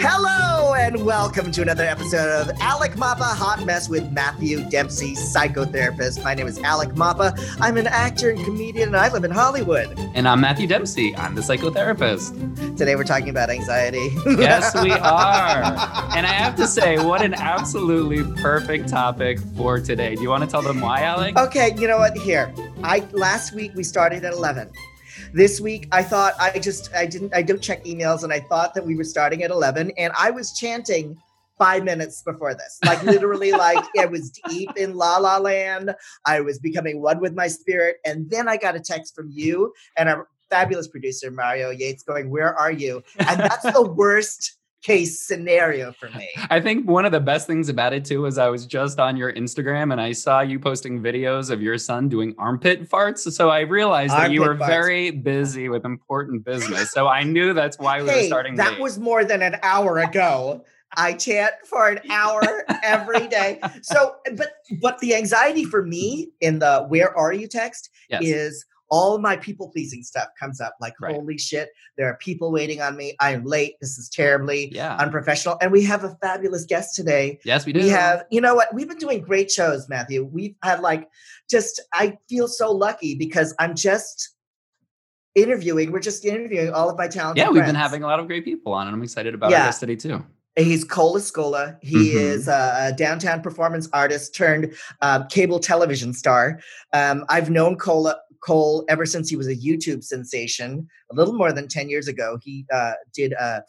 Hello and welcome to another episode of Alec Mapa Hot Mess with Matthew Dempsey, psychotherapist. My name is Alec Mapa. I'm an actor and comedian and I live in Hollywood. And I'm Matthew Dempsey. I'm the psychotherapist. Today we're talking about anxiety. yes, we are. And I have to say, what an absolutely perfect topic for today. Do you want to tell them why, Alec? Okay, you know what? Here. I last week we started at 11 this week i thought i just i didn't i don't check emails and i thought that we were starting at 11 and i was chanting five minutes before this. Like literally like it was deep in la la land. I was becoming one with my spirit and then i got a text from you and our fabulous producer mario yates going where are you? And that's the worst case scenario for me. I think one of the best things about it too is I was just on your Instagram and I saw you posting videos of your son doing armpit farts. So I realized armpit that you were farts. very busy with important business. So I knew that's why we hey, were starting. That late. was more than an hour ago. I chant for an hour every day. So, but but the anxiety for me in the "Where are you?" text yes. is all my people pleasing stuff comes up like right. holy shit there are people waiting on me i am late this is terribly yeah. unprofessional and we have a fabulous guest today yes we do we have you know what we've been doing great shows matthew we've had like just i feel so lucky because i'm just interviewing we're just interviewing all of my talent yeah we've friends. been having a lot of great people on and i'm excited about yeah. our guest today too He's Cole Escola. He mm-hmm. is a, downtown performance artist turned um, cable television star. Um, I've known Cole Cole ever since he was a YouTube sensation. A little more than 10 years ago, he uh, did uh,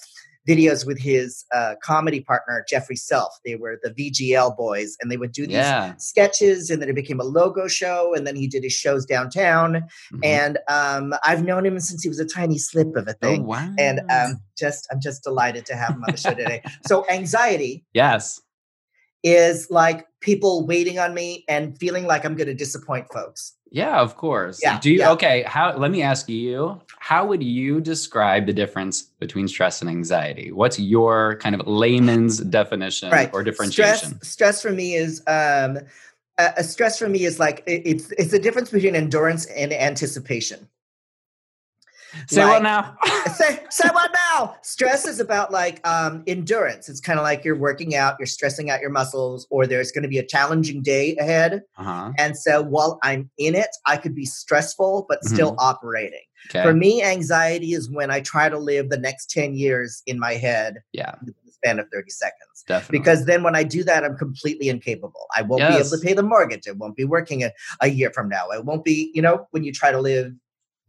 videos with his uh, comedy partner, Jeffrey Self. They were the VGL boys, and they would do these yeah. sketches, and then it became a logo show, and then he did his shows downtown. Mm-hmm. And um, I've known him since he was a tiny slip of a oh, thing. Oh, wow. And um, just, I'm just delighted to have him on the show today. so, anxiety. Yes. Is like people waiting on me and feeling like I'm going to disappoint folks. Yeah, of course. Yeah, Do you yeah. okay, how let me ask you, how would you describe the difference between stress and anxiety? What's your kind of layman's definition right. or differentiation? Stress, stress for me is um a stress for me is like it's it's the difference between endurance and anticipation. Say like, what now? say say what now? Stress is about like um, endurance. It's kind of like you're working out, you're stressing out your muscles, or there's going to be a challenging day ahead. Uh-huh. And so while I'm in it, I could be stressful but mm-hmm. still operating. Okay. For me, anxiety is when I try to live the next 10 years in my head. Yeah. In the span of 30 seconds. Definitely. Because then when I do that, I'm completely incapable. I won't yes. be able to pay the mortgage. I won't be working a, a year from now. I won't be, you know, when you try to live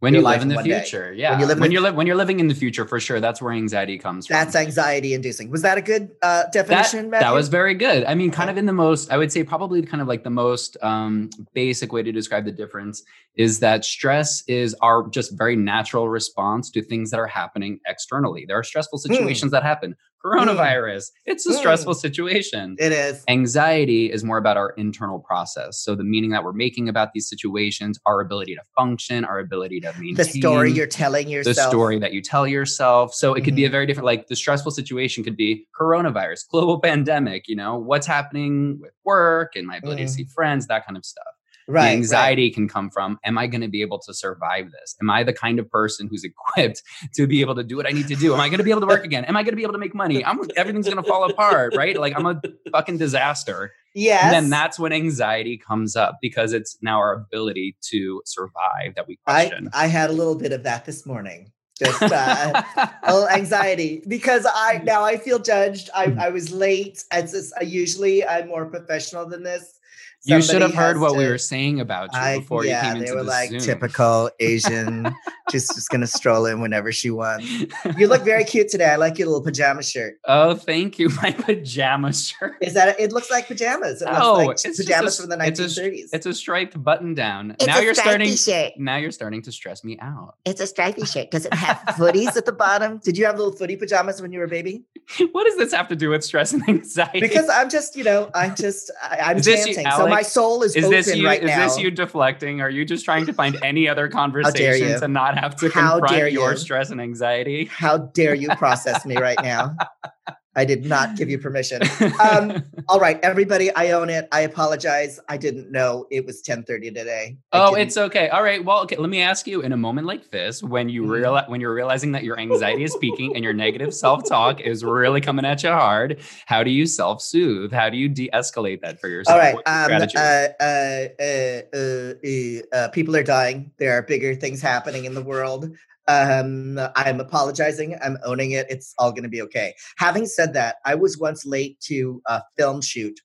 when you live in the future day. yeah. When you live when, you're li- when you're living in the future for sure that's where anxiety comes from. That's anxiety inducing was that a good uh, definition that, that, was very good. I mean kind of in the most i would say probably kind of like the most um, basic way to describe the difference is that stress is our just very natural response to things that are happening externally. There are stressful hmm. situations mm. that happen coronavirus. Mm. It's a stressful mm. situation. It is. Anxiety is more about our internal process. So the meaning that we're making about these situations, our ability to function, our ability to maintain the story you're telling yourself, the story that you tell yourself. So it mm-hmm. could be a mm-hmm. very different, like the stressful situation could be coronavirus, global pandemic, you know, what's happening with work and my ability mm. to see friends, that kind of stuff. Right, the anxiety right. can come from am i going to be able to survive this? Am i the kind of person who's equipped to be able to do what i need to do? Am i going to be able to work again? Am i going to be able to make money? I'm everything's going to fall apart right? Like i'm a fucking disaster. Yes and then that's when anxiety comes up because it's now our ability to survive that we question. I, I had a little bit of that this morning. Just uh, a little anxiety because I mm. now I feel judged. I, mm. I was late. It's just, uh, usually I'm more professional than this you should have heard what to, we were saying about you I, before yeah, you came into they were the like Zoom. typical Asian, just just gonna stroll in whenever she wants. You look very cute today. I like your little pajama shirt. Oh, thank you. My pajama shirt. Is that? It looks like pajamas. It oh, like it's pajamas a, from the 1930s. It's a, it's a striped button down. It's now you're starting. Shirt. Now you're starting to stress me out. It's a stripy shirt. Does it have footies at the bottom? Did you have little footy pajamas when you were a baby? what does this have to do with stress and anxiety? Because I'm just, you know, I'm just, I, am chanting. You, so my soul is. Is this you? Right is now. this you deflecting? Are you just trying to find any other conversation to not have to How confront your stress and anxiety? How dare you process me right now? I did not give you permission. Um, all right, everybody, I own it. I apologize. I didn't know it was 10:30 today. I oh, didn't. it's okay. All right. Well, okay. Let me ask you in a moment like this, when you mm-hmm. realize when you're realizing that your anxiety is peaking and your negative self-talk is really coming at you hard, how do you self-soothe? How do you de-escalate that for yourself? All right. Um, uh, uh, uh, uh, people are dying. There are bigger things happening in the world. Um, I'm apologizing. I'm owning it. It's all going to be okay. Having said that, I was once late to a film shoot.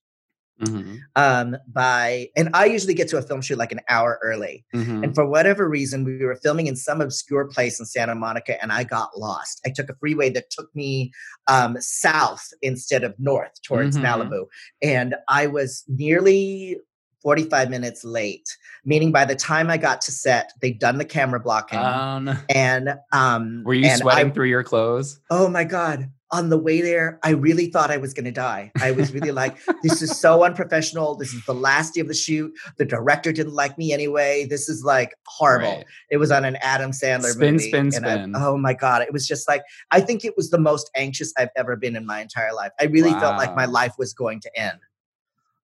Mm-hmm. Um, by and I usually get to a film shoot like an hour early. Mm-hmm. And for whatever reason, we were filming in some obscure place in Santa Monica, and I got lost. I took a freeway that took me um, south instead of north towards mm-hmm. Malibu, and I was nearly 45 minutes late, meaning by the time I got to set, they'd done the camera blocking. Um, and um were you sweating I, through your clothes? Oh my God. On the way there, I really thought I was going to die. I was really like, this is so unprofessional. This is the last day of the shoot. The director didn't like me anyway. This is like horrible. Right. It was on an Adam Sandler spin, movie. Spin, spin, I, oh my God. It was just like, I think it was the most anxious I've ever been in my entire life. I really wow. felt like my life was going to end.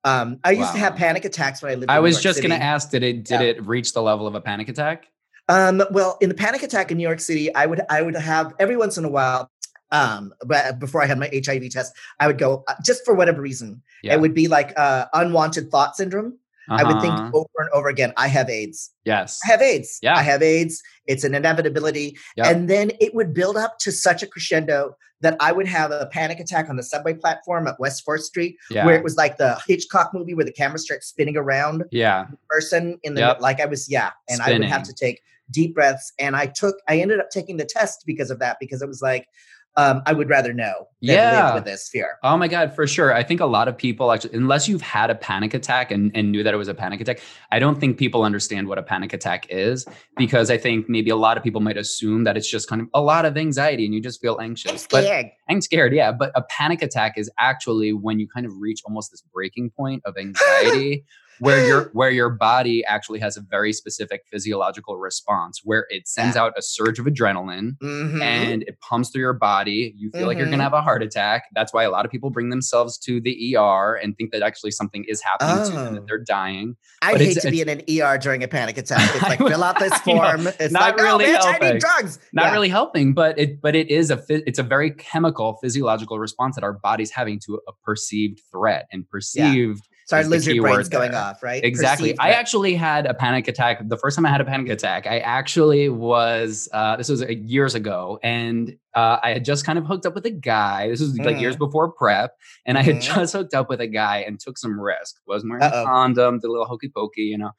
Um, I used wow. to have panic attacks when I lived. I was just going to ask, did it did yeah. it reach the level of a panic attack? Um, well, in the panic attack in New York City, I would I would have every once in a while. Um, but before I had my HIV test, I would go uh, just for whatever reason. Yeah. It would be like uh, unwanted thought syndrome. Uh-huh. I would think uh-huh. over and over again, I have AIDS. Yes. I have AIDS. Yeah. I have AIDS. It's an inevitability. Yep. And then it would build up to such a crescendo that I would have a panic attack on the subway platform at West 4th Street, yeah. where it was like the Hitchcock movie where the camera starts spinning around yeah. person in the, yep. like I was, yeah. And Spinning. I would have to take deep breaths. And I took, I ended up taking the test because of that, because it was like, um, I would rather know yeah. with this fear. Oh my God, for sure. I think a lot of people actually, unless you've had a panic attack and, and knew that it was a panic attack, I don't think people understand what a panic attack is because I think maybe a lot of people might assume that it's just kind of a lot of anxiety and you just feel anxious. I'm scared. But, I'm scared, yeah. But a panic attack is actually when you kind of reach almost this breaking point of anxiety where your where your body actually has a very specific physiological response where it sends out a surge of adrenaline mm-hmm. and it pumps through your body you feel mm-hmm. like you're going to have a heart attack that's why a lot of people bring themselves to the ER and think that actually something is happening oh. to them that oh. they're dying I hate to be in an ER during a panic attack it's like fill out this form it's not like, really oh, bitch, helping. I need drugs not yeah. really helping but it but it is a it's a very chemical physiological response that our body's having to a perceived threat and perceived yeah so our lizard brain's going off, right? Exactly. I actually had a panic attack. The first time I had a panic attack, I actually was, uh, this was uh, years ago, and uh, I had just kind of hooked up with a guy. This was like mm. years before prep, and I had mm-hmm. just hooked up with a guy and took some risk. Wasn't wearing Uh-oh. a condom, did a little hokey pokey, you know.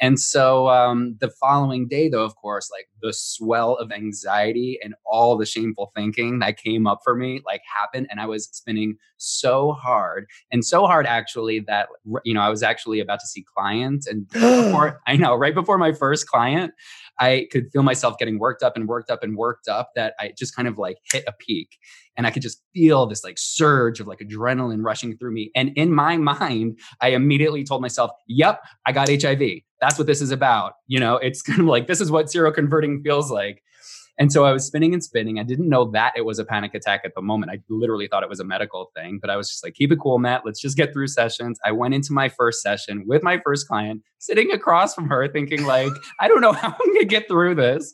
And so um, the following day, though, of course, like the swell of anxiety and all the shameful thinking that came up for me, like happened, and I was spinning so hard and so hard actually that you know I was actually about to see clients, and before I know right before my first client. I could feel myself getting worked up and worked up and worked up that I just kind of like hit a peak and I could just feel this like surge of like adrenaline rushing through me. And in my mind, I immediately told myself, yep, I got HIV. That's what this is about. You know, it's kind of like this is what seroconverting feels like. And so I was spinning and spinning. I didn't know that it was a panic attack at the moment. I literally thought it was a medical thing, but I was just like, keep it cool, Matt. Let's just get through sessions. I went into my first session with my first client, sitting across from her, thinking like, I don't know how I'm gonna get through this.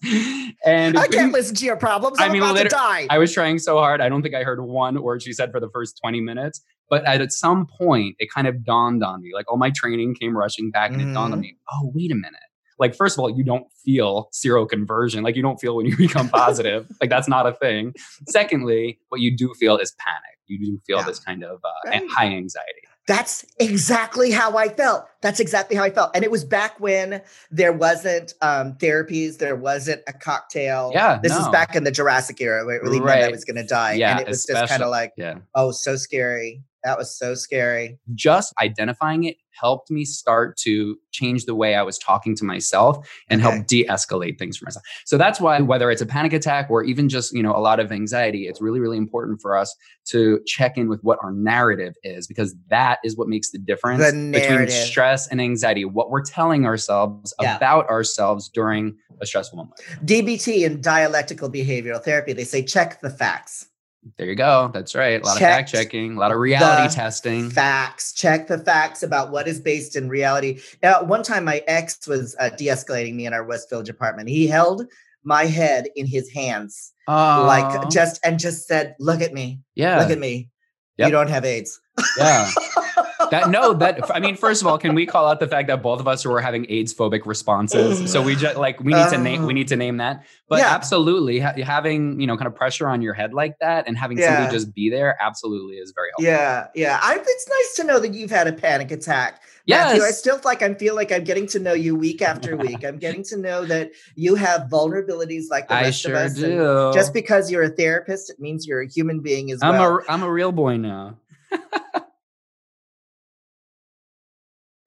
And I can't listen to your problems. I'm I mean, about to die. I was trying so hard. I don't think I heard one word she said for the first 20 minutes. But at some point, it kind of dawned on me. Like all my training came rushing back, and mm. it dawned on mm-hmm. me. Oh, wait a minute like first of all you don't feel seroconversion like you don't feel when you become positive like that's not a thing secondly what you do feel is panic you do feel yeah. this kind of uh, right. high anxiety that's exactly how I felt. That's exactly how I felt. And it was back when there wasn't um, therapies, there wasn't a cocktail. Yeah. This no. is back in the Jurassic era where it really right. meant I was going to die. Yeah, and it was just kind of like, yeah. oh, so scary. That was so scary. Just identifying it helped me start to change the way I was talking to myself and okay. help de-escalate things for myself. So that's why whether it's a panic attack or even just, you know, a lot of anxiety, it's really really important for us to check in with what our narrative is because that is what makes the difference the between stress and anxiety, what we're telling ourselves yeah. about ourselves during a stressful moment. DBT and dialectical behavioral therapy, they say check the facts There you go. That's right. A lot Checked of fact checking, a lot of reality testing. Facts. Check the facts about what is based in reality. Now, one time my ex was uh, de escalating me in our West Village apartment. He held my head in his hands, oh. like just, and just said, Look at me. Yeah. Look at me. Yep. You don't have AIDS. Yeah. that no, that I mean, first of all, can we call out the fact that both of us were having AIDS phobic responses? So we just like we need to name we need to name that. But yeah. absolutely, ha- having you know kind of pressure on your head like that and having yeah. somebody just be there absolutely is very helpful. Yeah, yeah. I, it's nice to know that you've had a panic attack. Yes. Matthew, I still like I feel like I'm getting to know you week after week. I'm getting to know that you have vulnerabilities like the rest sure of us. Do. Just because you're a therapist, it means you're a human being as I'm well. A, I'm a real boy now.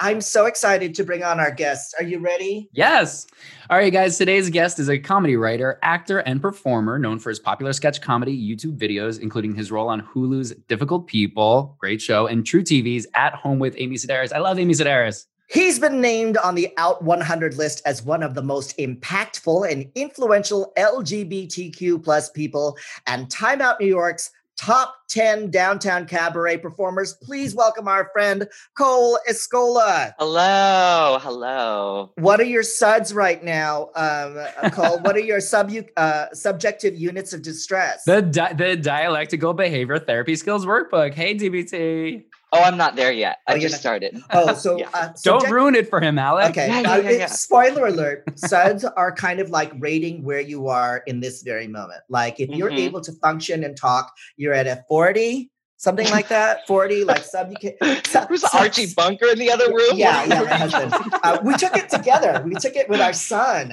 I'm so excited to bring on our guest. Are you ready? Yes. All right, guys. Today's guest is a comedy writer, actor, and performer known for his popular sketch comedy YouTube videos, including his role on Hulu's Difficult People, great show, and truTV's At Home with Amy Sedaris. I love Amy Sedaris. He's been named on the Out 100 list as one of the most impactful and influential LGBTQ plus people and Time Out New York's top 10 downtown cabaret performers. Please welcome our friend Cole Escola. Hello, hello. What are your suds right now, um, uh, Cole? what are your sub uh, subjective units of distress? The di- the dialectical behavior therapy skills workbook. Hey, DBT. Oh, I'm not there yet. I oh, just started. Oh, so yeah. uh, don't ruin it for him, Alex. Okay. Yeah, yeah, uh, spoiler alert: suds are kind of like rating where you are in this very moment. Like if you're mm-hmm. able to function and talk, you're at a 40 something like that 40 like sub you can sub, was archie bunker in the other room? Yeah yeah my husband. Uh, we took it together. We took it with our son.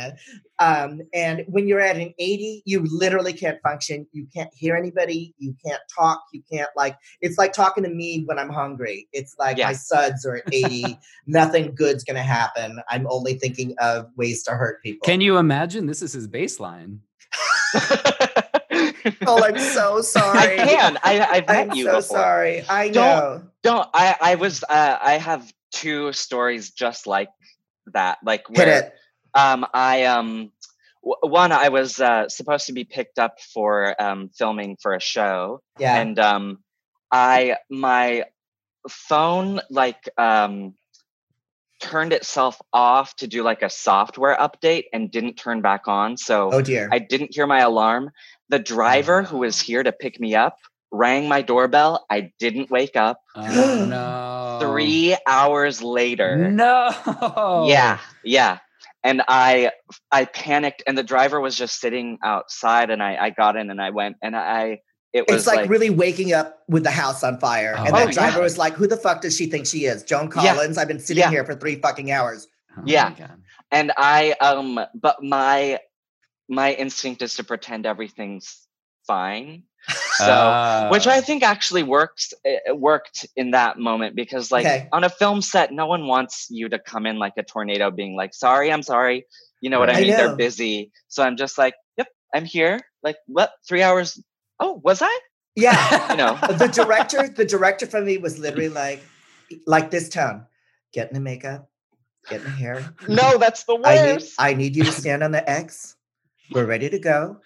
Um, and when you're at an 80 you literally can't function. You can't hear anybody. You can't talk. You can't like it's like talking to me when i'm hungry. It's like yeah. my suds are at 80 nothing good's gonna happen. I'm only thinking of ways to hurt people. Can you imagine? This is his baseline oh, I'm so sorry. I can. I, I've met you. I'm you. so before. sorry. I know. Don't. Don't. I. I was. Uh, I have two stories just like that. Like where, Hit it. Um. I um. one, I was uh, supposed to be picked up for um, filming for a show. Yeah. And um, I my phone like um turned itself off to do like a software update and didn't turn back on. So oh dear. I didn't hear my alarm. The driver who was here to pick me up rang my doorbell. I didn't wake up. Oh, no. Three hours later. No. Yeah. Yeah. And I I panicked and the driver was just sitting outside and I, I got in and I went and I it was it's like, like, really waking up with the house on fire. Oh, and that driver yeah. was like, Who the fuck does she think she is? Joan Collins? Yeah. I've been sitting yeah. here for three fucking hours. Oh yeah. And I um but my my instinct is to pretend everything's fine. So, uh, which I think actually works it worked in that moment because like okay. on a film set, no one wants you to come in like a tornado being like, sorry, I'm sorry. You know what I mean? I They're busy. So I'm just like, yep, I'm here. Like what? Three hours. Oh, was I? Yeah. you know, the director, the director for me was literally like, like this tone, Getting the makeup, getting the hair. No, that's the worst. I need, I need you to stand on the X we're ready to go.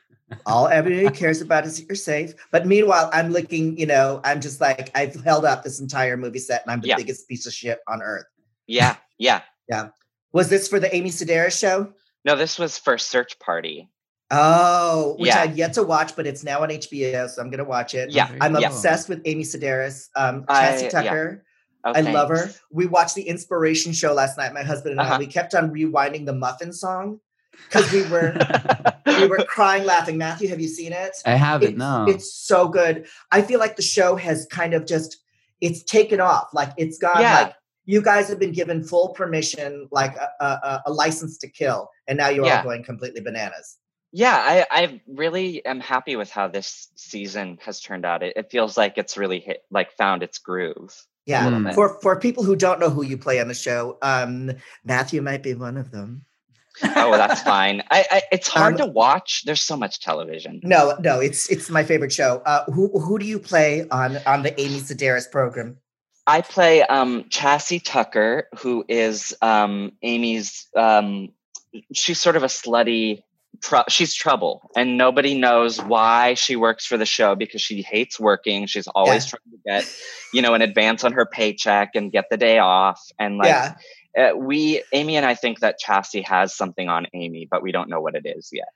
All everybody cares about is that you're safe. But meanwhile, I'm looking, you know, I'm just like, I've held up this entire movie set and I'm the yeah. biggest piece of shit on earth. Yeah, yeah. yeah. Was this for the Amy Sedaris show? No, this was for Search Party. Oh, which yeah. I've yet to watch, but it's now on HBO, so I'm gonna watch it. Yeah, I'm yeah. obsessed with Amy Sedaris, um, Chassie Tucker. Yeah. Okay. I love her. We watched the inspiration show last night, my husband and uh-huh. I. We kept on rewinding the muffin song because we were we were crying laughing matthew have you seen it i haven't it's, no it's so good i feel like the show has kind of just it's taken off like it's gone yeah. like you guys have been given full permission like a, a, a license to kill and now you're yeah. all going completely bananas yeah, I, I really am happy with how this season has turned out. It, it feels like it's really hit, like found its groove. Yeah. For for people who don't know who you play on the show, um, Matthew might be one of them. Oh, that's fine. I, I it's hard um, to watch. There's so much television. No, no, it's it's my favorite show. Uh, who who do you play on on the Amy Sedaris program? I play um, Chassie Tucker, who is um, Amy's. Um, she's sort of a slutty tr- she's trouble and nobody knows why she works for the show because she hates working she's always yeah. trying to get you know an advance on her paycheck and get the day off and like yeah. Uh, we amy and i think that chassie has something on amy but we don't know what it is yet.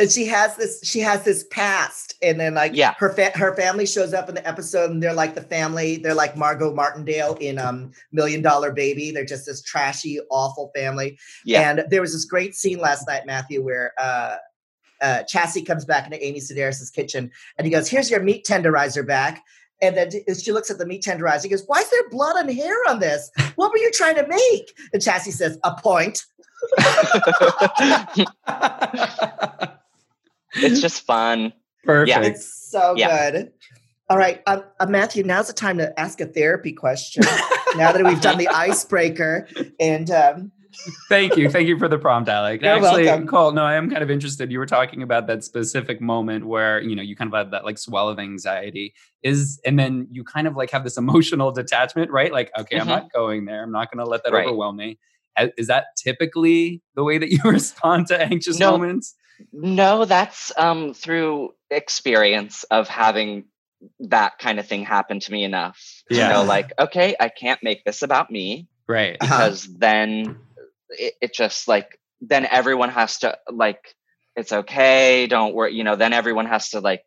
And she has this she has this past and then like yeah. her fa- her family shows up in the episode and they're like the family they're like margot martindale in um million dollar baby. They're just this trashy awful family. Yeah. And there was this great scene last night matthew where uh uh, Chassie comes back into Amy Sedaris' kitchen and he goes, Here's your meat tenderizer back. And then she looks at the meat tenderizer. He goes, Why is there blood and hair on this? What were you trying to make? And Chassie says, A point. it's just fun. Perfect. Yeah. It's so yeah. good. All right, uh, uh, Matthew. Now's the time to ask a therapy question. now that we've done the icebreaker, and um, thank you, thank you for the prompt, Alec. You're Actually, welcome. Cole, no, I am kind of interested. You were talking about that specific moment where you know you kind of had that like swell of anxiety. Is and then you kind of like have this emotional detachment, right? Like, okay, mm-hmm. I'm not going there. I'm not going to let that right. overwhelm me. Is that typically the way that you respond to anxious no, moments? No, that's um, through experience of having that kind of thing happen to me enough. Yeah. You know, like, okay, I can't make this about me. Right. Because uh-huh. then it, it just like, then everyone has to like, it's okay, don't worry, you know, then everyone has to like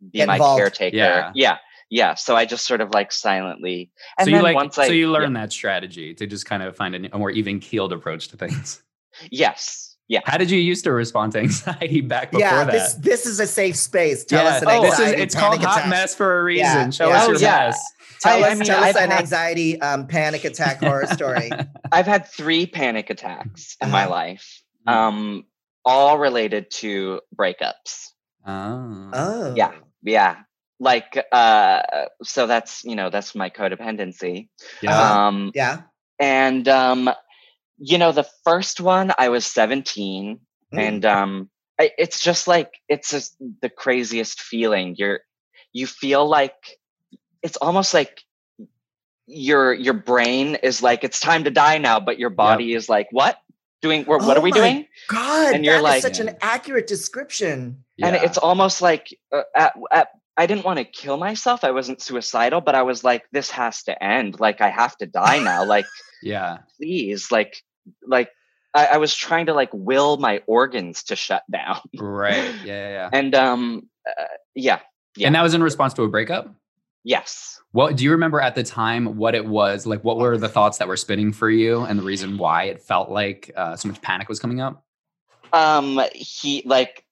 be Get my involved. caretaker. Yeah. Yeah. Yeah. So I just sort of like silently. And so you like, once I, so you learn yeah. that strategy to just kind of find a, a more even keeled approach to things. yes. Yeah. How did you used to respond to anxiety back before yeah, that? This, this is a safe space. Tell yeah. us an oh, this is, it's called attack. hot mess for a reason. Yeah. Show yeah. us oh, your yeah. mess. Tell I, us, I mean, tell us an had, anxiety um, panic attack horror story. I've had three panic attacks in uh-huh. my life, hmm. um, all related to breakups. Oh. oh. Yeah. Yeah. Like, uh, so that's, you know, that's my codependency. Yeah. Um, yeah. And um, you know, the first one I was 17 mm. and um I, it's just like it's just the craziest feeling. You're you feel like it's almost like your your brain is like it's time to die now, but your body yep. is like what? Doing what, oh what are we doing? God, and you're like such an accurate description. And it's almost like uh, at, at I didn't want to kill myself. I wasn't suicidal, but I was like, this has to end. Like, I have to die now. Like, yeah, please, like, like I, I, was trying to like will my organs to shut down. Right. Yeah. Yeah. yeah. and um, uh, yeah, yeah. And that was in response to a breakup. Yes. What do you remember at the time? What it was like? What were the thoughts that were spinning for you, and the reason why it felt like uh, so much panic was coming up? Um, he like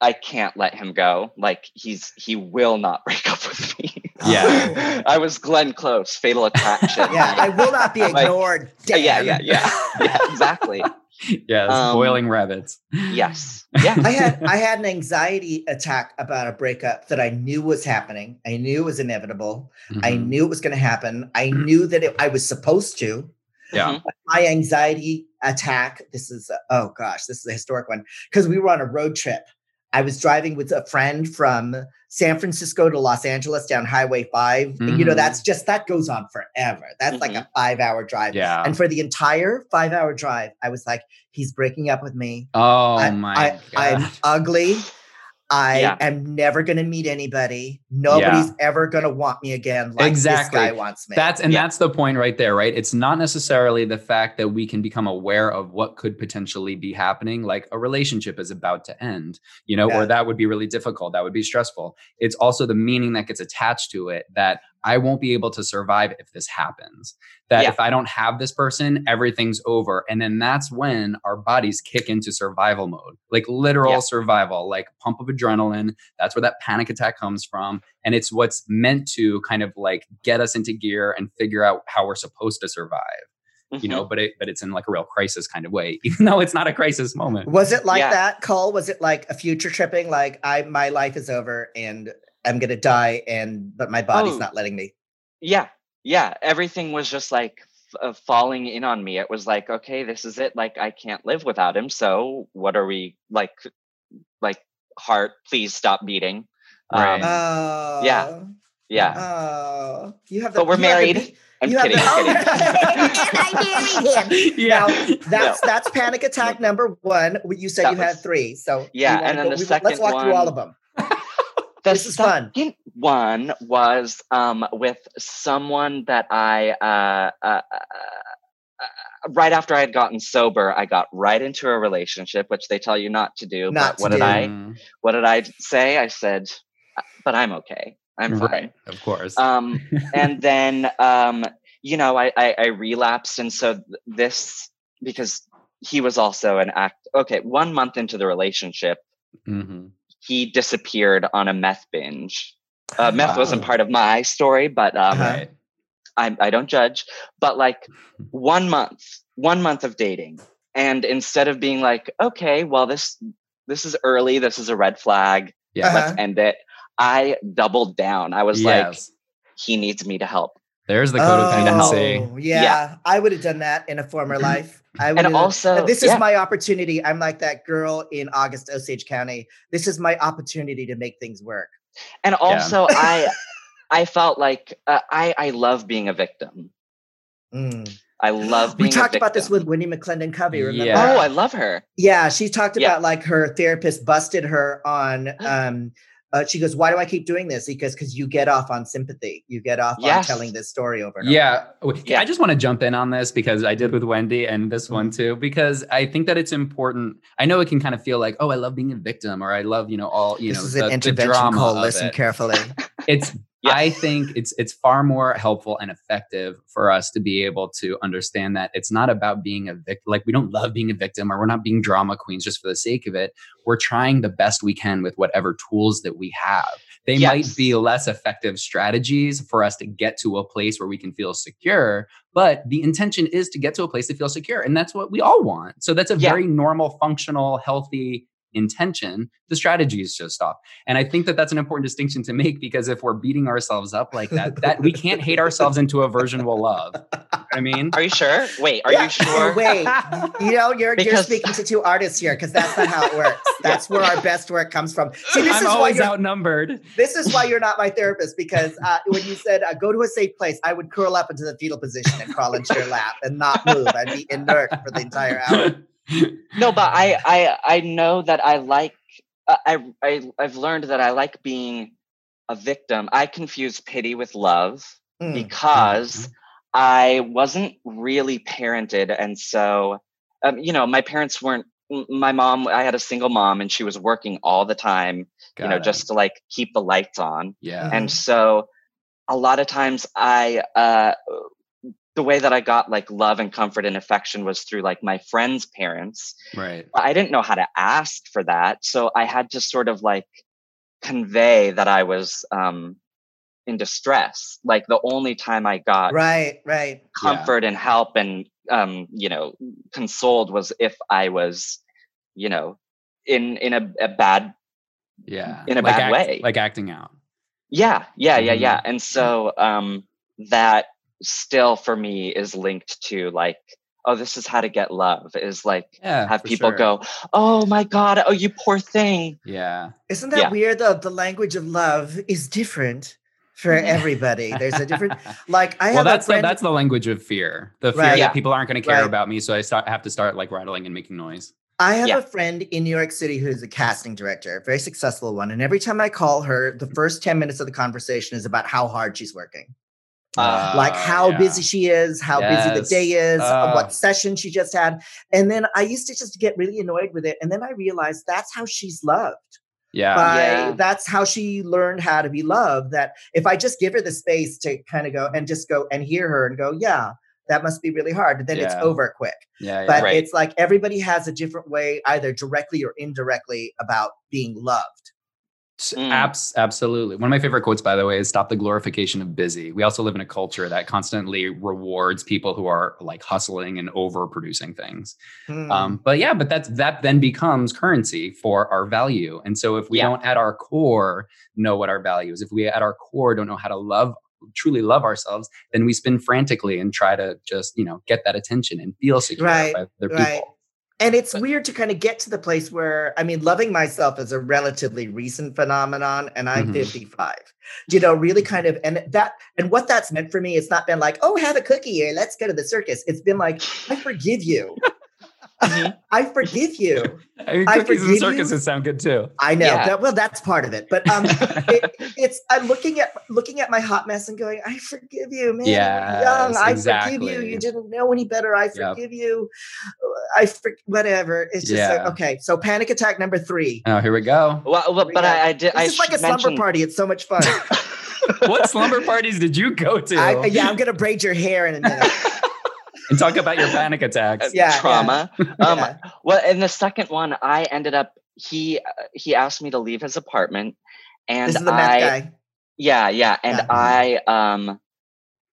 I can't let him go. Like he's he will not break up with me. Yeah. I was Glenn Close, Fatal Attraction. yeah, I will not be ignored. Like, yeah, yeah, yeah, yeah, exactly. yes, um, boiling rabbits. Yes. Yeah. I had I had an anxiety attack about a breakup that I knew was happening. I knew it was inevitable. Mm-hmm. I knew it was going to happen. I knew that it, I was supposed to. Yeah. My anxiety attack. This is a, oh gosh, this is a historic one because we were on a road trip. I was driving with a friend from San Francisco to Los Angeles down Highway 5. Mm-hmm. And, you know, that's mm. just that goes on forever. That's mm-hmm. like a mm-hmm. five hour drive. Yeah. And for the entire five hour drive, I was like, he's breaking up with me. Oh I, my I, I'm ugly. I yeah. am never going to meet anybody. Nobody's yeah. ever going to want me again like exactly. this guy wants me. That's and yeah. that's the point right there, right? It's not necessarily the fact that we can become aware of what could potentially be happening, like a relationship is about to end, you know, or that would be really difficult, that would be stressful. It's also the meaning that gets attached to it that I won't be able to survive if this happens. That yeah. if I don't have this person, everything's over. And then that's when our bodies kick into survival mode, like literal yeah. survival, like pump of adrenaline. That's where that panic attack comes from. And it's what's meant to kind of like get us into gear and figure out how we're supposed to survive. you know, mm-hmm. but it but it's in like a real crisis kind of way, even though it's not a crisis moment. Was it like yeah. that, Cole? Was it like a future tripping? Like I my life is over and I'm gonna die, and but my body's oh, not letting me. Yeah, yeah. Everything was just like f- falling in on me. It was like, okay, this is it. Like I can't live without him. So what are we like? Like heart, please stop beating. Right. Um, oh. Yeah. Yeah. Oh, you have. The, but we're married. I'm you kidding. Have the, I'm kidding. him. Yeah. Now, that's no. that's panic attack number one. You said that you was, had three. So yeah, and then go, the we, second let's walk one, through all of them. The this is fun. One was um, with someone that I uh, uh, uh, uh, right after I had gotten sober, I got right into a relationship, which they tell you not to do. Not but what do. did I? What did I say? I said, uh, "But I'm okay." I'm fine. Of course. Um, and then, um, you know, I, I, I relapsed. And so this, because he was also an act. Okay. One month into the relationship, mm-hmm. He disappeared on a meth binge. Uh, meth wow. wasn't part of my story, but, um, right. I, I don't judge, but like one month, one month of dating. And instead of being like, okay, well, this, this is early. This is a red flag. Yeah. Let's uh-huh. end it. I doubled down. I was yes. like, he needs me to help. There's the codependency. Oh, yeah, yeah. I would have done that in a former life. I would and also, this is yeah. my opportunity. I'm like that girl in August Osage County. This is my opportunity to make things work. And also, yeah. I, I felt like uh, I, I love being a victim. Mm. I love We talked about this with Wendi McLendon Covey, remember? Yeah. Oh, I love her. Yeah, she talked about like her therapist busted her on um uh, she goes, "Why do I keep doing this?" Because because you get off on sympathy, you get off yes. on telling this story over. And yeah. over. yeah, I just want to jump in on this because I did with Wendi and this mm-hmm. one too. Because I think that it's important. I know it can kind of feel like, oh, I love being a victim, or I love you know all you this know is the, an intervention the drama. Cole. Listen it. carefully. It's yeah. I think it's it's far more helpful and effective for us to be able to understand that it's not about being a victim. Like we don't love being a victim, or we're not being drama queens just for the sake of it. We're trying the best we can with whatever tools that we have. They yes. might be less effective strategies for us to get to a place where we can feel secure, but the intention is to get to a place to feel secure, and that's what we all want. So that's a yeah. very normal, functional, healthy intention, the strategy is just off. And I think that that's an important distinction to make because if we're beating ourselves up like that, that we can't hate ourselves into a version we'll love. I mean, are you sure? Wait, are yeah. you sure? Wait, you know, you're because... you're speaking to two artists here because that's not how it works. That's where our best work comes from. See, this I'm is always why outnumbered. This is why you're not my therapist because uh, when you said uh, go to a safe place, I would curl up into the fetal position and crawl into your lap and not move. I'd be inert for the entire hour no, but I I I know that I like uh, I I I've learned that I like being a victim. I confuse pity with love mm. because mm-hmm. I wasn't really parented, and so um, you know my parents weren't. My mom, I had a single mom, and she was working all the time. Got you know, it. just to like keep the lights on. Yeah, and so a lot of times I uh, the way that I got like love and comfort and affection was through like my friends' parents. Right. I didn't know how to ask for that. So I had to sort of like convey that I was um in distress. Like the only time I got right, right comfort yeah. and help and um, you know, consoled was if I was, you know, in in a, a bad yeah in a like bad act, way. Like acting out. Yeah, yeah, yeah, yeah. Mm-hmm. And so um that still for me is linked to like oh this is how to get love is like yeah, have people sure. go oh my god oh you poor thing yeah isn't that yeah. weird though the language of love is different for everybody there's a different like i well that's the, that's the language of fear the fear right. that yeah. people aren't going to care right. about me so i start have to start like rattling and making noise I have yeah. a friend in New York City who's a casting director, a very successful one. And every time I call her, the first 10 minutes of the conversation is about how hard she's working. Uh, like how yeah. busy she is, how yes. busy the day is, uh, what session she just had. And then I used to just get really annoyed with it. And then I realized that's how she's loved. Yeah. By, yeah. That's how she learned how to be loved. That if I just give her the space to kind of go and just go and hear her and go, yeah, that must be really hard. Then yeah. it's over quick. Yeah, but right. it's like everybody has a different way, either directly or indirectly, about being loved. Mm. Abs- absolutely. One of my favorite quotes, by the way, is stop the glorification of busy. We also live in a culture that constantly rewards people who are like hustling and overproducing things. Mm. Um, but yeah, but that's that then becomes currency for our value. And so if we yeah. don't at our core know what our value is, if we at our core don't know how to love truly love ourselves, then we spin frantically and try to just, you know, get that attention and feel secure right, by other right. people. And it's but, weird to kind of get to the place where, I mean, loving myself is a relatively recent phenomenon, and I'm mm-hmm. 55. You know, really kind of, and that, and what that's meant for me, it's not been like, oh, have a cookie or let's go to the circus. It's been like, I forgive you. Mm-hmm. I forgive you. I mean, cookies and circuses you. sound good too. I know. Yeah. That, well, that's part of it. But um, it, it's I'm looking at looking at my hot mess and going, I forgive you, man. Yeah, young. I exactly. forgive you. You didn't know any better. I forgive yep. you. I for, whatever. It's just yeah. like, okay. So panic attack number three. Oh, here we go. Well, well but I, I, did. This I like a slumber party. It's so much fun. what slumber parties did you go to? I, yeah, I'm gonna braid your hair in a minute and talk about your panic attacks. Yeah, trauma. Yeah. Um, yeah. Well, in the second one, I ended up he he asked me to leave his apartment, and I guy. yeah yeah, and yeah. I um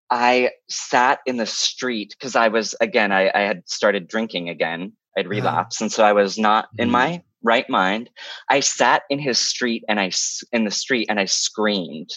I sat in the street because I was again I, I had started drinking again. I'd uh-huh. and so I was not mm-hmm. in my right mind. I sat in his street and I in the street and I screamed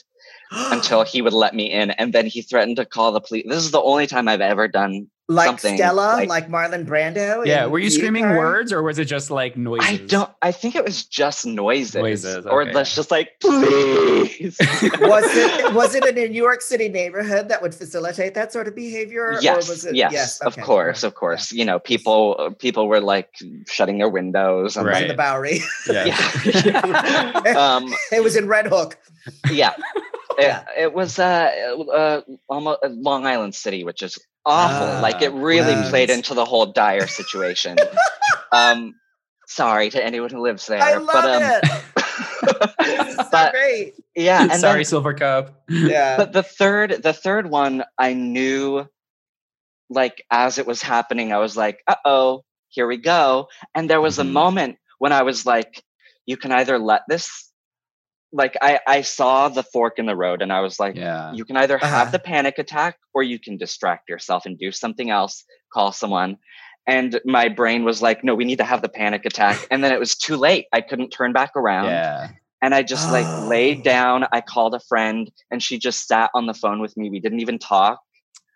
until he would let me in. And then he threatened to call the police. This is the only time I've ever done like Stella, like, like, Marlon Brando. Yeah, were you screaming words or was it just like noises? I don't. I think it was just noises. Noises, okay. or let's just like please. was it was it in a New York City neighborhood that would facilitate that sort of behavior? Yes, it, yes, yes okay. of course, of course. Yeah. You know, people people were like shutting their windows and right. the Bowery. Yeah, yeah. um, it was in Red Hook. Yeah. Yeah. It, it was uh, uh, almost uh, Long Island City, which is awful. like it really played into the whole dire situation. um, sorry to anyone who lives there. I love but, um, it. so but, great. Yeah. And sorry, then, Silver Cup. Yeah. But the third, the third one, I knew, like as it was happening, I was like, "Uh oh, here we go." And there was mm-hmm. a moment when I was like, "You can either let this like I, I saw the fork in the road and I was like, yeah. you can either have uh-huh. the panic attack or you can distract yourself and do something else, call someone. And my brain was like, no, we need to have the panic attack. And then it was too late. I couldn't turn back around. Yeah. And I just like laid down. I called a friend and she just sat on the phone with me. We didn't even talk.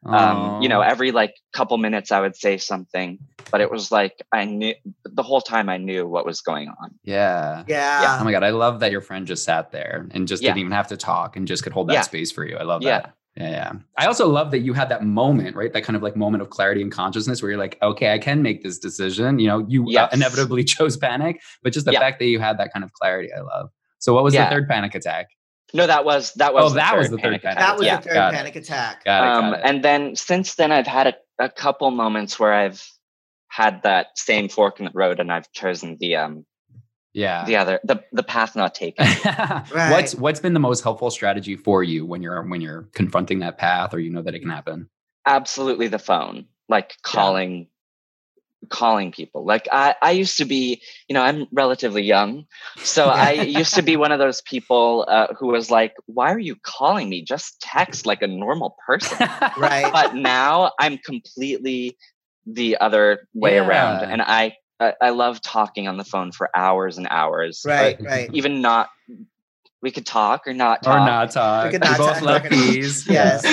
Um, you know, every like couple minutes I would say something, but it was like I knew the whole time I knew what was going on. Yeah. Yeah. yeah. Oh my God. I love that your friend just sat there and just yeah. didn't even have to talk and just could hold that yeah. space for you. I love that. Yeah, yeah. I also love that you had that moment, right? That kind of like moment of clarity and consciousness where you're like, okay, I can make this decision. You know, you uh, inevitably chose panic, but just the fact that you had that kind of clarity, I love. So, what was the third panic attack? No, that was that was. Oh, that was the third panic. attack. That was yeah. the third got panic it. attack. Got it, um, got it. And then since then, I've had a, a couple moments where I've had that same fork in the road, and I've chosen the um, yeah, the other the the path not taken. right. What's what's been the most helpful strategy for you when you're when you're confronting that path, or you know that it can happen? Absolutely, the phone, like calling calling people. Like I, I used to be, you know, I'm relatively young. So I used to be one of those people uh, who was like, why are you calling me? Just text like a normal person. right. But now I'm completely the other way yeah. around. And I, I, I, love talking on the phone for hours and hours. Right, right. Even not we could talk or not talk. Or not talk. We could not we both talk. love peas. yes.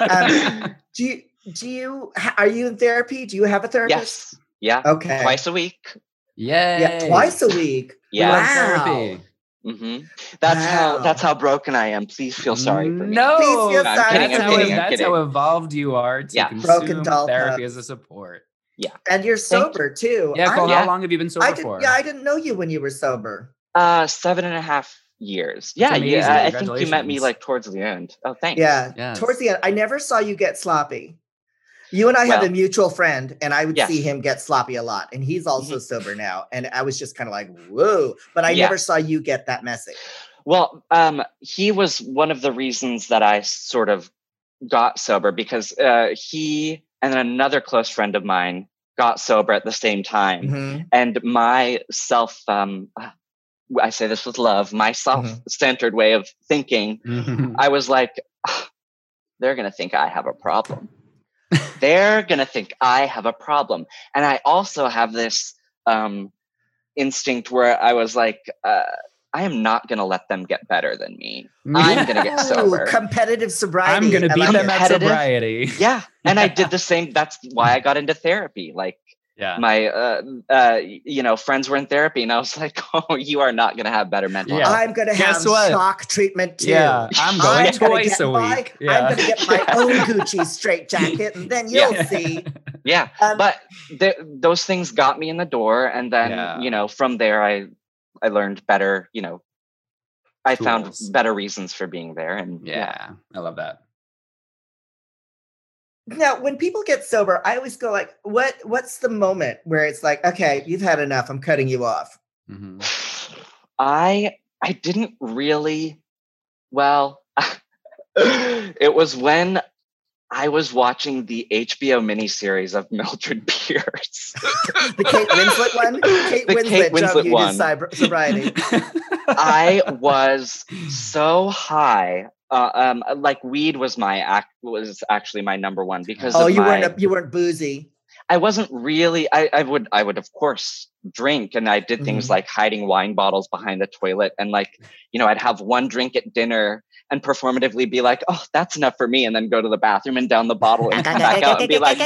um, do you do you are you in therapy? Do you have a therapist? Yes. Yeah. Okay. Twice a week. Yay. Yeah. Twice a week. Yeah. Wow. Therapy. Mm-hmm. That's wow. how that's how broken I am. Please feel sorry for me. No, Please feel sorry. That's, how, kidding, that's how, evolved you are to yeah. broken doll therapy as a support. Yeah, and you're sober too. Yeah, Cole, how long have you been sober for? Yeah, I didn't know you when you were sober. Uh, seven and a half years. Yeah, yeah. I think you met me like towards the end. Oh, thanks. Yeah, yes. towards the end. I never saw you get sloppy. You and I well, have a mutual friend, and I would yes. see him get sloppy a lot. And he's also mm-hmm. sober now. And I was just kind of like, whoa. But I yeah. never saw you get that message. Well, um, he was one of the reasons that I sort of got sober because uh, he and another close friend of mine got sober at the same time. Mm-hmm. And my self, um, I say this with love, my self centered mm-hmm. way of thinking, mm-hmm. I was like, oh, they're going to think I have a problem. They're going to think I have a problem. And I also have this um, instinct where I was like, uh, I am not going to let them get better than me. I'm going to get sober. Competitive sobriety. I'm going to beat them at sobriety. Yeah. And I did the same. That's why I got into therapy. Like, yeah. my uh, uh, you know friends were in therapy and i was like oh you are not going to have better mental yeah. i'm going to have what? shock treatment too yeah i'm going I'm twice a week yeah. i'm going to get my own gucci straight jacket and then you'll yeah. see yeah um, but th- those things got me in the door and then yeah. you know from there i i learned better you know i Tools. found better reasons for being there and yeah i love that now when people get sober i always go like what what's the moment where it's like okay you've had enough i'm cutting you off mm-hmm. i i didn't really well it was when I was watching the HBO miniseries of Mildred Pierce. the Kate Winslet one? Kate the Winslet, Kate Winslet one. sobriety. I was so high uh, um, like weed was my act was actually my number one because oh you my, weren't you weren't boozy i wasn't really I, I would i would of course drink and i did things mm-hmm. like hiding wine bottles behind the toilet and like you know i'd have one drink at dinner and performatively be like oh that's enough for me and then go to the bathroom and down the bottle and come back out and be like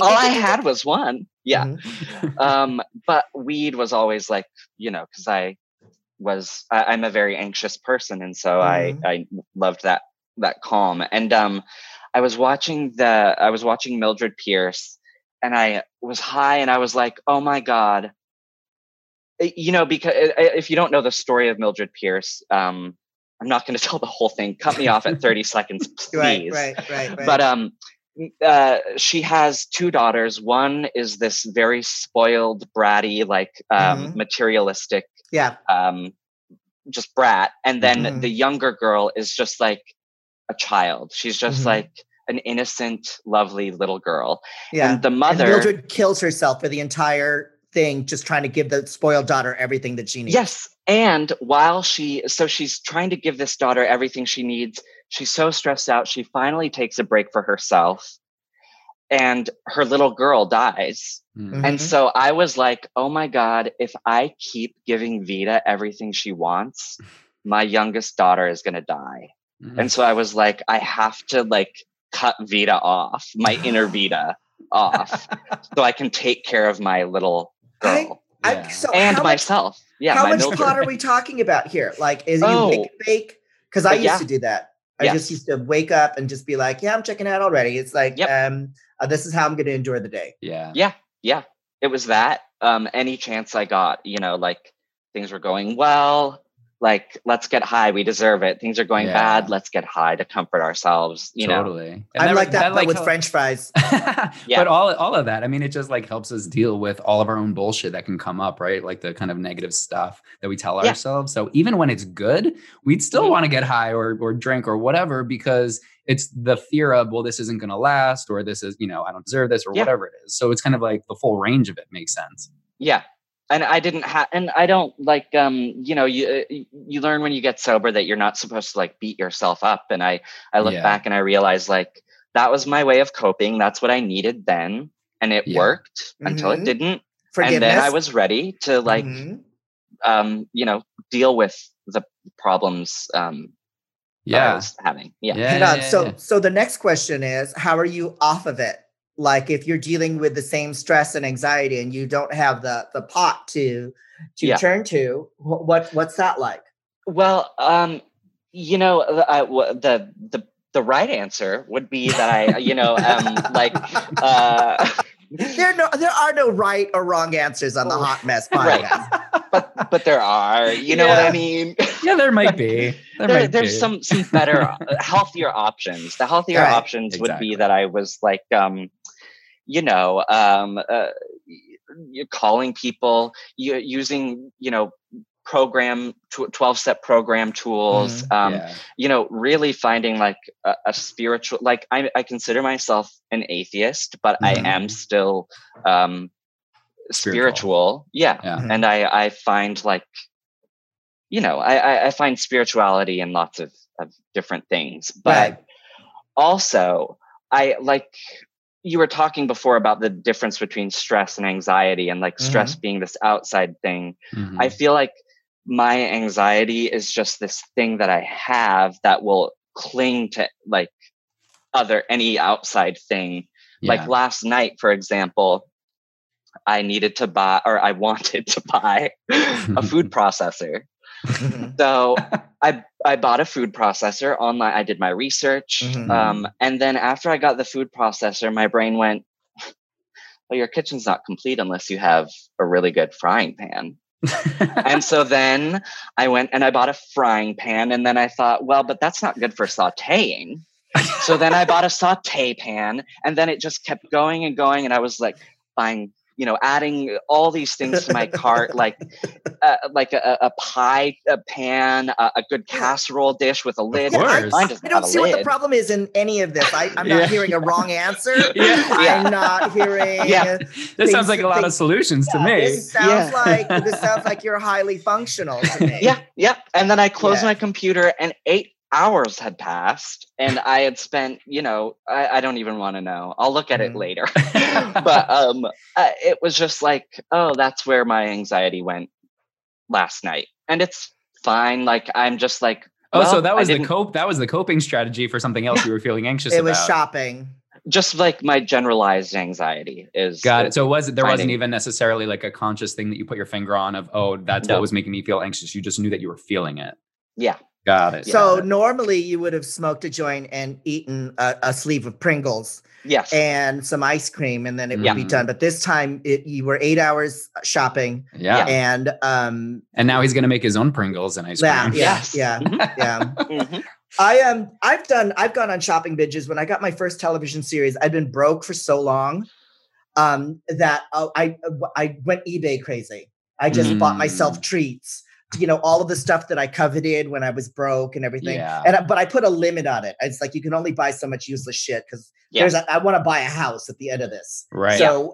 all i had was one yeah mm-hmm. um but weed was always like you know because i was I, am a very anxious person, and so mm-hmm. I I loved that that calm. And um, I was watching the I was watching Mildred Pierce, and I was high, and I was like, oh my god, you know, because if you don't know the story of Mildred Pierce, um, I'm not going to tell the whole thing. Cut me off at 30 seconds, please. Right, right, right, right. But um, uh, she has two daughters. One is this very spoiled, bratty, like um, mm-hmm. materialistic yeah um just brat and then mm-hmm. the younger girl is just like a child she's just mm-hmm. like an innocent lovely little girl yeah and the mother and mildred kills herself for the entire thing just trying to give the spoiled daughter everything that she needs yes and while she so she's trying to give this daughter everything she needs she's so stressed out she finally takes a break for herself and her little girl dies. Mm-hmm. And so I was like, oh my God, if I keep giving Veda everything she wants, my youngest daughter is going to die. Mm-hmm. And so I was like, I have to like cut Veda off, my inner Veda off, so I can take care of my little girl. I, yeah. so and myself. Much, yeah. How much pot are we talking about here? Like, is oh, you fake? Because I used yeah. to do that. I yes. just used to wake up and just be like, yeah, I'm checking out already. It's like, yep. um, uh, this is how I'm going to enjoy the day. Yeah. Yeah. Yeah. It was that. Um, any chance I got, you know, like things were going well, like let's get high we deserve it things are going yeah. bad let's get high to comfort ourselves you totally. know i'm like that, that like with help- french fries yeah. but all all of that i mean it just like helps us deal with all of our own bullshit that can come up right like the kind of negative stuff that we tell yeah. ourselves so even when it's good we'd still mm-hmm. want to get high or or drink or whatever because it's the fear of well this isn't going to last or this is you know i don't deserve this or yeah. whatever it is so it's kind of like the full range of it makes sense yeah and I didn't have, and I don't like, um, you know, you uh, you learn when you get sober that you're not supposed to like beat yourself up. And I I look yeah. back and I realize like that was my way of coping. That's what I needed then, and it yeah. worked mm-hmm. until it mm-hmm. didn't. And then I was ready to like, mm-hmm. um, you know, deal with the problems. Um, yeah, I was having. Yeah. yeah, yeah so so the next question is, how are you off of it? Like if you're dealing with the same stress and anxiety and you don't have the the pot to to yeah. turn to what what's that like well um you know I, the the the right answer would be that i you know um like uh there no there are no right or wrong answers on the oh, hot mess podcast right. but but there are you know yeah. what i mean yeah there might be there, there might there's be. some some better uh, healthier options the healthier right. options exactly. would be that i was like um you know, um, uh, you're calling people, you using, you know, program 12 step program tools mm, um, yeah. you know really finding like a, a spiritual like I, I, consider myself an atheist but mm. i mm-hmm. am still um spiritual, spiritual. Yeah. yeah. and i i find like you know, I, I find spirituality in lots of, of different things, but right. also I like you were talking before about the difference between stress and anxiety and like mm-hmm. stress being this outside thing. Mm-hmm. I feel like my anxiety is just this thing that I have that will cling to like other any outside thing. Yeah. Like last night, for example, I needed to buy or I wanted to buy a food processor. Mm-hmm. so I I bought a food processor online. I did my research, mm-hmm. um, and then after I got the food processor, my brain went, "Well, your kitchen's not complete unless you have a really good frying pan." and so then I went and I bought a frying pan, and then I thought, well, but that's not good for sautéing. so then I bought a saute pan, and then it just kept going and going, and I was like buying you know, adding all these things to my cart, like uh, like a, a, pie a pan, a, a, good casserole dish with a lid. Yeah, I, I, don't see lid. what the problem is in any of this. I, am not yeah. hearing a wrong answer. yeah. I'm not hearing. Yeah, this sounds like a lot things. of solutions to me. This sounds like this sounds like you're highly functional to me. Yeah, yeah. And then I closed my computer and ate hours had passed and I had spent, you know, I, I don't even want to know. I'll look at it mm. later. but um, uh, it was just like, oh, that's where my anxiety went last night. And it's fine. Like, I'm just like, oh, so that was the cope. That was the coping strategy for something else you were feeling anxious it about. was shopping. Just like my generalized anxiety is. Got it. So it was it, there finding, wasn't even necessarily like a conscious thing that you put your finger on of, oh, that's no. what was making me feel anxious. You just knew that you were feeling it. Yeah. Got it. So Got it. normally you would have smoked a joint and eaten a, a, sleeve of Pringles. Yes. And some ice cream, and then it would be done. But this time, it, you were eight hours shopping. Yeah. And um. And now he's going to make his own Pringles and ice cream. Yeah. Yes. Yeah. Yeah. yeah. mm-hmm. I am. Um, I've done. I've gone on shopping binges. When I got my first television series, I'd been broke for so long um, that uh, I I went eBay crazy. I just mm. bought myself mm. treats you know all of the stuff that I coveted when I was broke and everything. Yeah. And but I put a limit on it. It's like you can only buy so much useless shit because yeah. there's a, I want to buy a house at the end of this. Right. So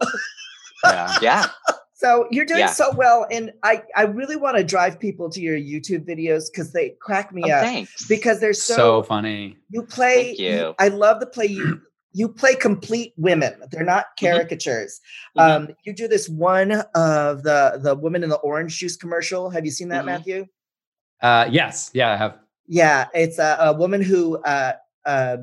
yeah. yeah. So you're doing yeah. so well, and I I really want to drive people to your YouTube videos because they crack me oh, up. Thanks. Because they're so, so funny. You play. Thank you. I love the play you you play complete women. They're not mm-hmm. caricatures. Mm-hmm. Um, you do this one of the the woman in the orange juice commercial. Have you seen that, mm-hmm. Matthew? Uh, yes, yeah, I have. Yeah, it's a, a woman who. Uh, uh,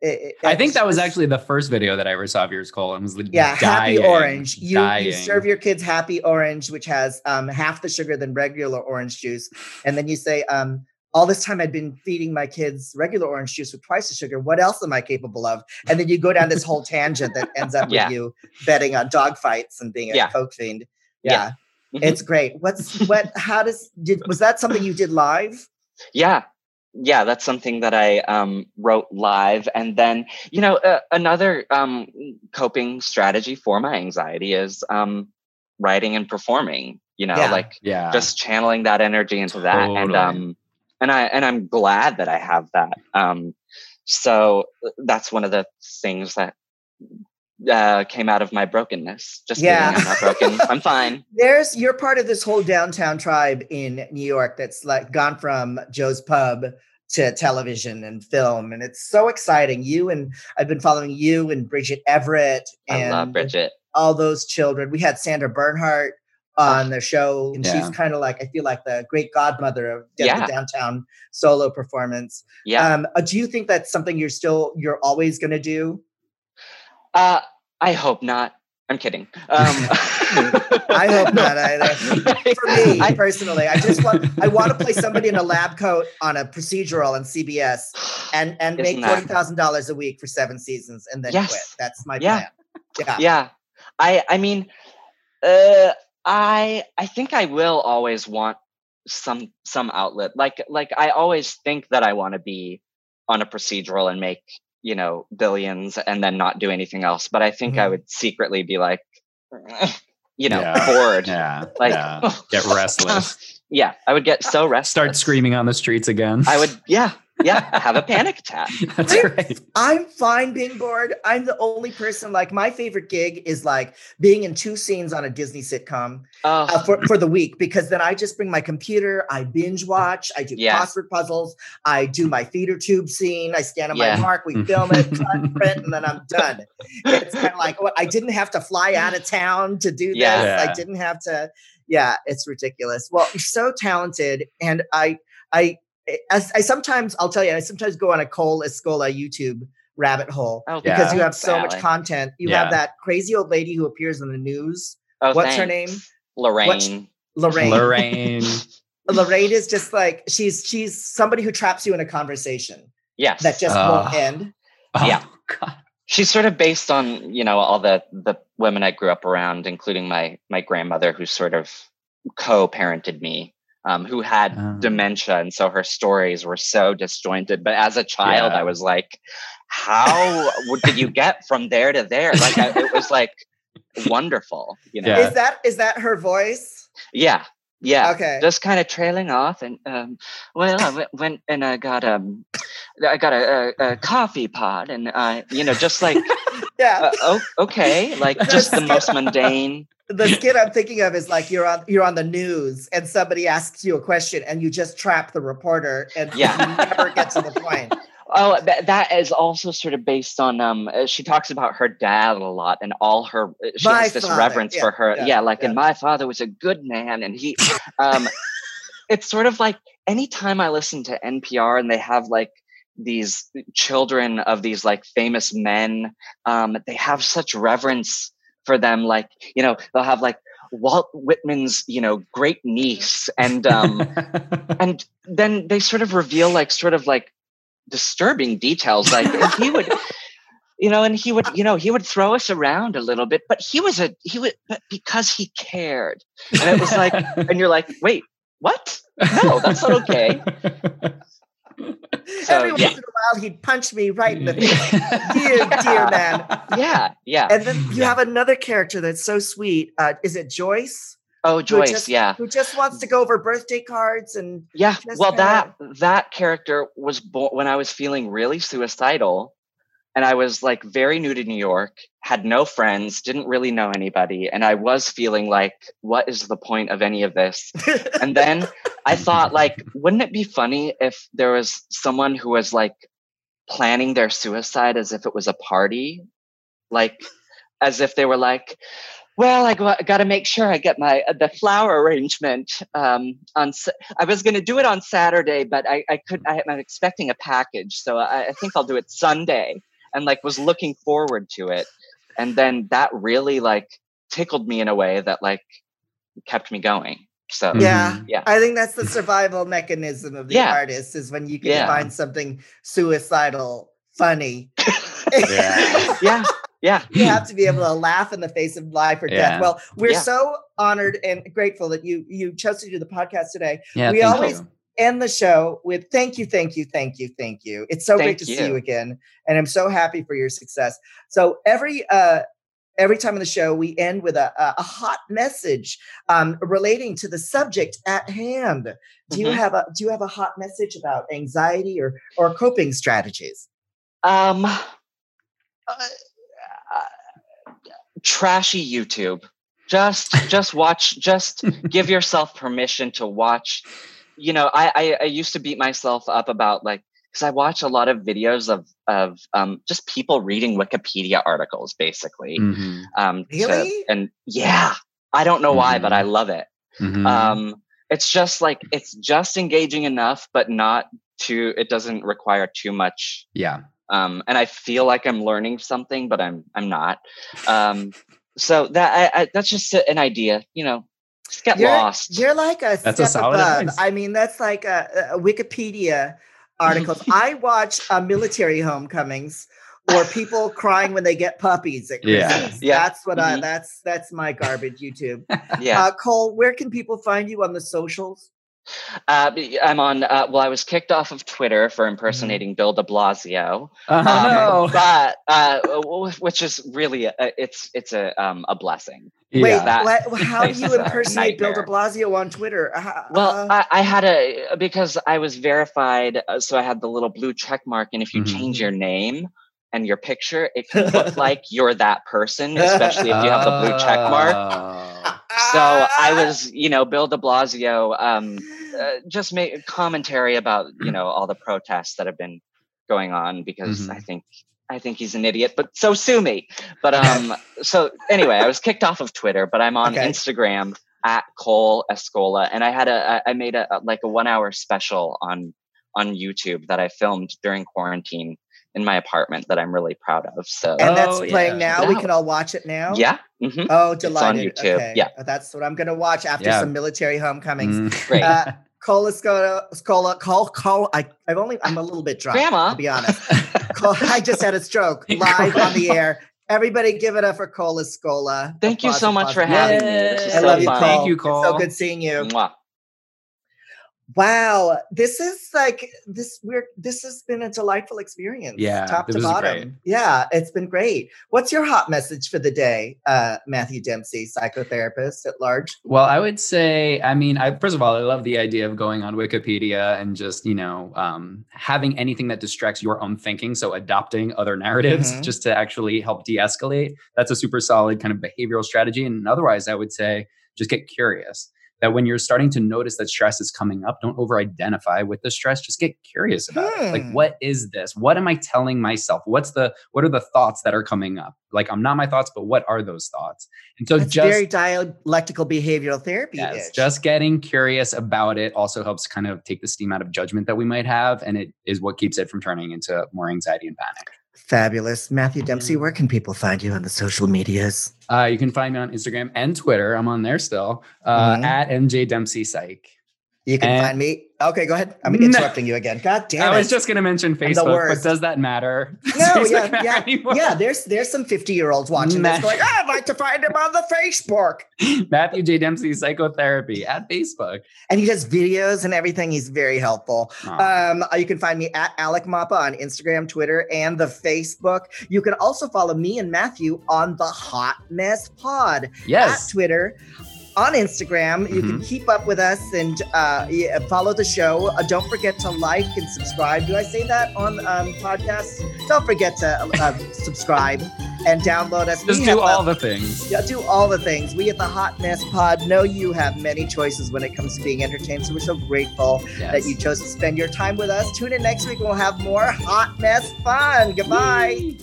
it, I think that was actually the first video that I ever saw of yours, Cole, and was yeah, dying, happy orange. You, you serve your kids happy orange, which has um, half the sugar than regular orange juice, and then you say, um, all this time I'd been feeding my kids regular orange juice with twice the sugar. What else am I capable of? And then you go down this whole tangent that ends up yeah. with you betting on dog fights and being a yeah. coke fiend. Yeah. yeah. Mm-hmm. It's great. What's what how does did was that something you did live? Yeah. Yeah, that's something that I um, wrote live. And then, you know, uh, another um, coping strategy for my anxiety is um, writing and performing, you know, like yeah. just channeling that energy into totally. that. And um, and I and I'm glad that I have that. Um, so that's one of the things that uh, came out of my brokenness. Just yeah, kidding, I'm not broken. I'm fine. There's you're part of this whole downtown tribe in New York that's like gone from Joe's Pub to television and film, and it's so exciting. You and I've been following you and Bridget Everett and I love Bridget. All those children. We had Sandra Bernhard on the show, and yeah. she's kind of like I feel like the great godmother of yeah. the downtown solo performance. Yeah. Um, uh, do you think that's something you're still you're always going to do? Uh, I hope not. I'm kidding. Um, I hope not either. For me I, personally, I just want I want to play somebody in a lab coat on a procedural on CBS and and make forty thousand dollars a week for seven seasons and then yes. quit. That's my yeah. plan. Yeah. Yeah. I I mean, uh, I I think I will always want some some outlet. Like like I always think that I want to be on a procedural and make, you know, billions and then not do anything else. But I think mm-hmm. I would secretly be like you know, yeah. bored. Yeah. Like yeah. get restless. yeah, I would get so restless. Start screaming on the streets again. I would yeah. Yeah, have a panic attack. That's I'm, right. I'm fine being bored. I'm the only person like my favorite gig is like being in two scenes on a Disney sitcom uh, Oh, for, for the week because then I just bring my computer, I binge watch, I do Yeah. crossword puzzles, I do my feeder tube scene, I stand on Yeah. my mark, we film it, cut, print, and then I'm done. It's kind of like what I didn't have to fly out of town to do this. Yeah. I didn't have to. Yeah, it's ridiculous. Well, you're so talented, and I, I, I, I sometimes I'll tell you, I sometimes go on a Cole Escola YouTube rabbit hole oh, because Yeah. you have so much content. You Yeah. have that crazy old lady who appears in the news. Oh, What's her name? Lorraine. Lorraine. Lorraine. Lorraine is just like she's she's somebody who traps you in a conversation Yes. that just Oh. won't ah. end. Oh, Yeah. God. she's sort of based on you know all the the women I grew up around, including my my grandmother, who sort of co-parented me, um, who had Oh. dementia, and so her stories were so disjointed. But as a child, Yeah. I was like, "How did you get from there to there?" Like I, it was like wonderful, you know? Yeah. Is that is that her voice? Yeah, yeah. Okay. Just kind of trailing off, and um, well, I went, went and I got um, I got a, a, a coffee pot, and i you know, just like yeah. uh, oh, okay, like just the most mundane. the skit I'm thinking of is like you're on you're on the news and somebody asks you a question and you just trap the reporter and Yeah. you never get to the point. Oh, that, is also sort of based on um. uh, She talks about her dad a lot and all her. uh, She My has this father, reverence yeah, for her. yeah, Yeah, like, yeah. and my father was a good man, and he, um, it's sort of like anytime I listen to NPR and they have like these children of these like famous men, um, they have such reverence for them. Like, you know, they'll have like Walt Whitman's, you know, great niece, and um, and then they sort of reveal like sort of like disturbing details like and he would you know and he would you know he would throw us around a little bit but he was a he would but because he cared and it was like and you're like wait what no that's not okay so Every yeah once in a while he'd punch me right in the face. dear, dear man. yeah yeah And then you Yeah. have another character that's so sweet. Uh, is it Joyce? Oh Who joyce just, yeah Who just wants to go over birthday cards and Yeah. Well, that that character was born when I was feeling really suicidal, and I was like very new to New York, had no friends, didn't really know anybody, and I was feeling like, what is the point of any of this? And then I thought, like, wouldn't it be funny if there was someone who was like planning their suicide as if it was a party, like as if they were like. Well, I got to make sure I get my uh, the flower arrangement um, on. I was going to do it on Saturday, but I, I could. I, I'm expecting a package, so I, I think I'll do it Sunday. And like was looking forward to it, and then that really like tickled me in a way that like kept me going. So Yeah. Mhm. yeah, I think that's the survival mechanism of the Yeah. artist is when you can Yeah. find something suicidal funny. Yeah. yeah, yeah. you have to be able to laugh in the face of life or Yeah. death. Well, we're Yeah. so honored and grateful that you you chose to do the podcast today. Yeah, We always- you. End the show with thank you, thank you, thank you, thank you. It's so great Thank to see you you. again, and I'm so happy for your success. So every uh every time in the show we end with a a, a hot message um, relating to the subject at hand. Do you Mhm. have a do you have a hot message about anxiety or or coping strategies? Um, uh, trashy YouTube. Just, just watch. Just give yourself permission to watch. You know, I, I, I used to beat myself up about like because I watch a lot of videos of of um, just people reading Wikipedia articles, basically. Mhm. Um, to- Really? and yeah, I don't know why, but I love it. Mhm. Um, it's just like it's just engaging enough, but not too. It doesn't require too much yeah. Um, and I feel like I'm learning something, but I'm I'm not. Um, so that I, I, that's just a- an idea, you know. Just get You're, lost. you're like a That's a step solid above. advice. I mean, that's like a, a Wikipedia articles. I watch uh, military homecomings or people crying when they get puppies at Yeah. Christmas. Yeah. That's what I. Mhm. That's that's my garbage YouTube. yeah. Uh, Cole, where can people find you on the socials? Uh, I'm on. Uh, well, I was kicked off of Twitter for impersonating mm-hmm. Bill De Blasio, uh-huh. um, but uh, which is really a, it's it's a um, a blessing. Wait, that how do you impersonate Bill De Blasio on Twitter? Uh, well, I, I, had a because I was verified, uh, so I had the little blue check mark, and if you mm-hmm. change your name and your picture, it can look like you're that person, especially if you have the blue check mark. Oh. so I was, you know, Bill De Blasio. Um, uh, just make commentary about you know all the protests that have been going on because mm-hmm. I think I think he's an idiot, but so sue me. But um, so anyway, I was kicked off of Twitter, but I'm on okay. Instagram at Cole Escola, and I had a I made a like a one hour special on on YouTube that I filmed during quarantine in my apartment that I'm really proud of. So and that's oh, playing yeah. now. We can all watch it now. Yeah. Mm-hmm. Oh, delighted. It's on YouTube. Okay. Yeah, that's what I'm going to watch after yeah. some military homecomings. Mm, great. Uh, Cola Scola, Scola, call, call. I, I've only, I'm a little bit drunk. Grandma. To be honest. Call, I just had a stroke live on the air. Everybody give it up for Cola Scola. Thank you so much for having me. I so love you, Cole. Thank you, Cole. so good seeing you. Mwah. Wow, this is like this weird. This has been a delightful experience. Yeah, top to bottom. Great. Yeah, it's been great. What's your hot message for the day, uh, Matthew Dempsey, psychotherapist at large? Well, I would say, I mean, I first of all, I love the idea of going on Wikipedia and just you know um, having anything that distracts your own thinking. So adopting other narratives mm-hmm. just to actually help de-escalate. That's a super solid kind of behavioral strategy. And otherwise, I would say just get curious that when you're starting to notice that stress is coming up, don't over identify with the stress. Just get curious about hmm. it. Like, hmm. what is this? What am I telling myself? What's the, what are the thoughts that are coming up? Like, I'm not my thoughts, but what are those thoughts? And so That's just very dialectical behavioral therapy. Yes, just getting curious about it also helps kind of take the steam out of judgment that we might have. And it is what keeps it from turning into more anxiety and panic. Fabulous. Matthew Dempsey, where can people find you on the social medias? Uh, you can find me on Instagram and Twitter. I'm on there still uh, mm-hmm. at MJ Dempsey Psych. You can and find me Okay, go ahead. I'm interrupting you again. God damn it. I was just going to mention Facebook, but does that matter? No, yeah, yeah, yeah. There's there's some 50 year olds watching this going, I'd like to find him on the Facebook. Matthew J. Dempsey Psychotherapy at Facebook. And he does videos and everything. He's very helpful. Um, you can find me at Alec Mapa on Instagram, Twitter, and the Facebook. You can also follow me and Matthew on the Hot Mess Pod. Yes. At Twitter on Instagram. Mm-hmm. You can mm-hmm. keep up with us and uh, follow the show. Uh, don't forget to like and subscribe. Do I say that on um, podcasts? Don't forget to uh, subscribe and download us. Just we do all the things. Yeah, do all the things. We at the Hot Mess Pod know you have many choices when it comes to being entertained. So we're so grateful yes. that you chose to spend your time with us. Tune in next week. We'll have more Hot Mess fun. Goodbye.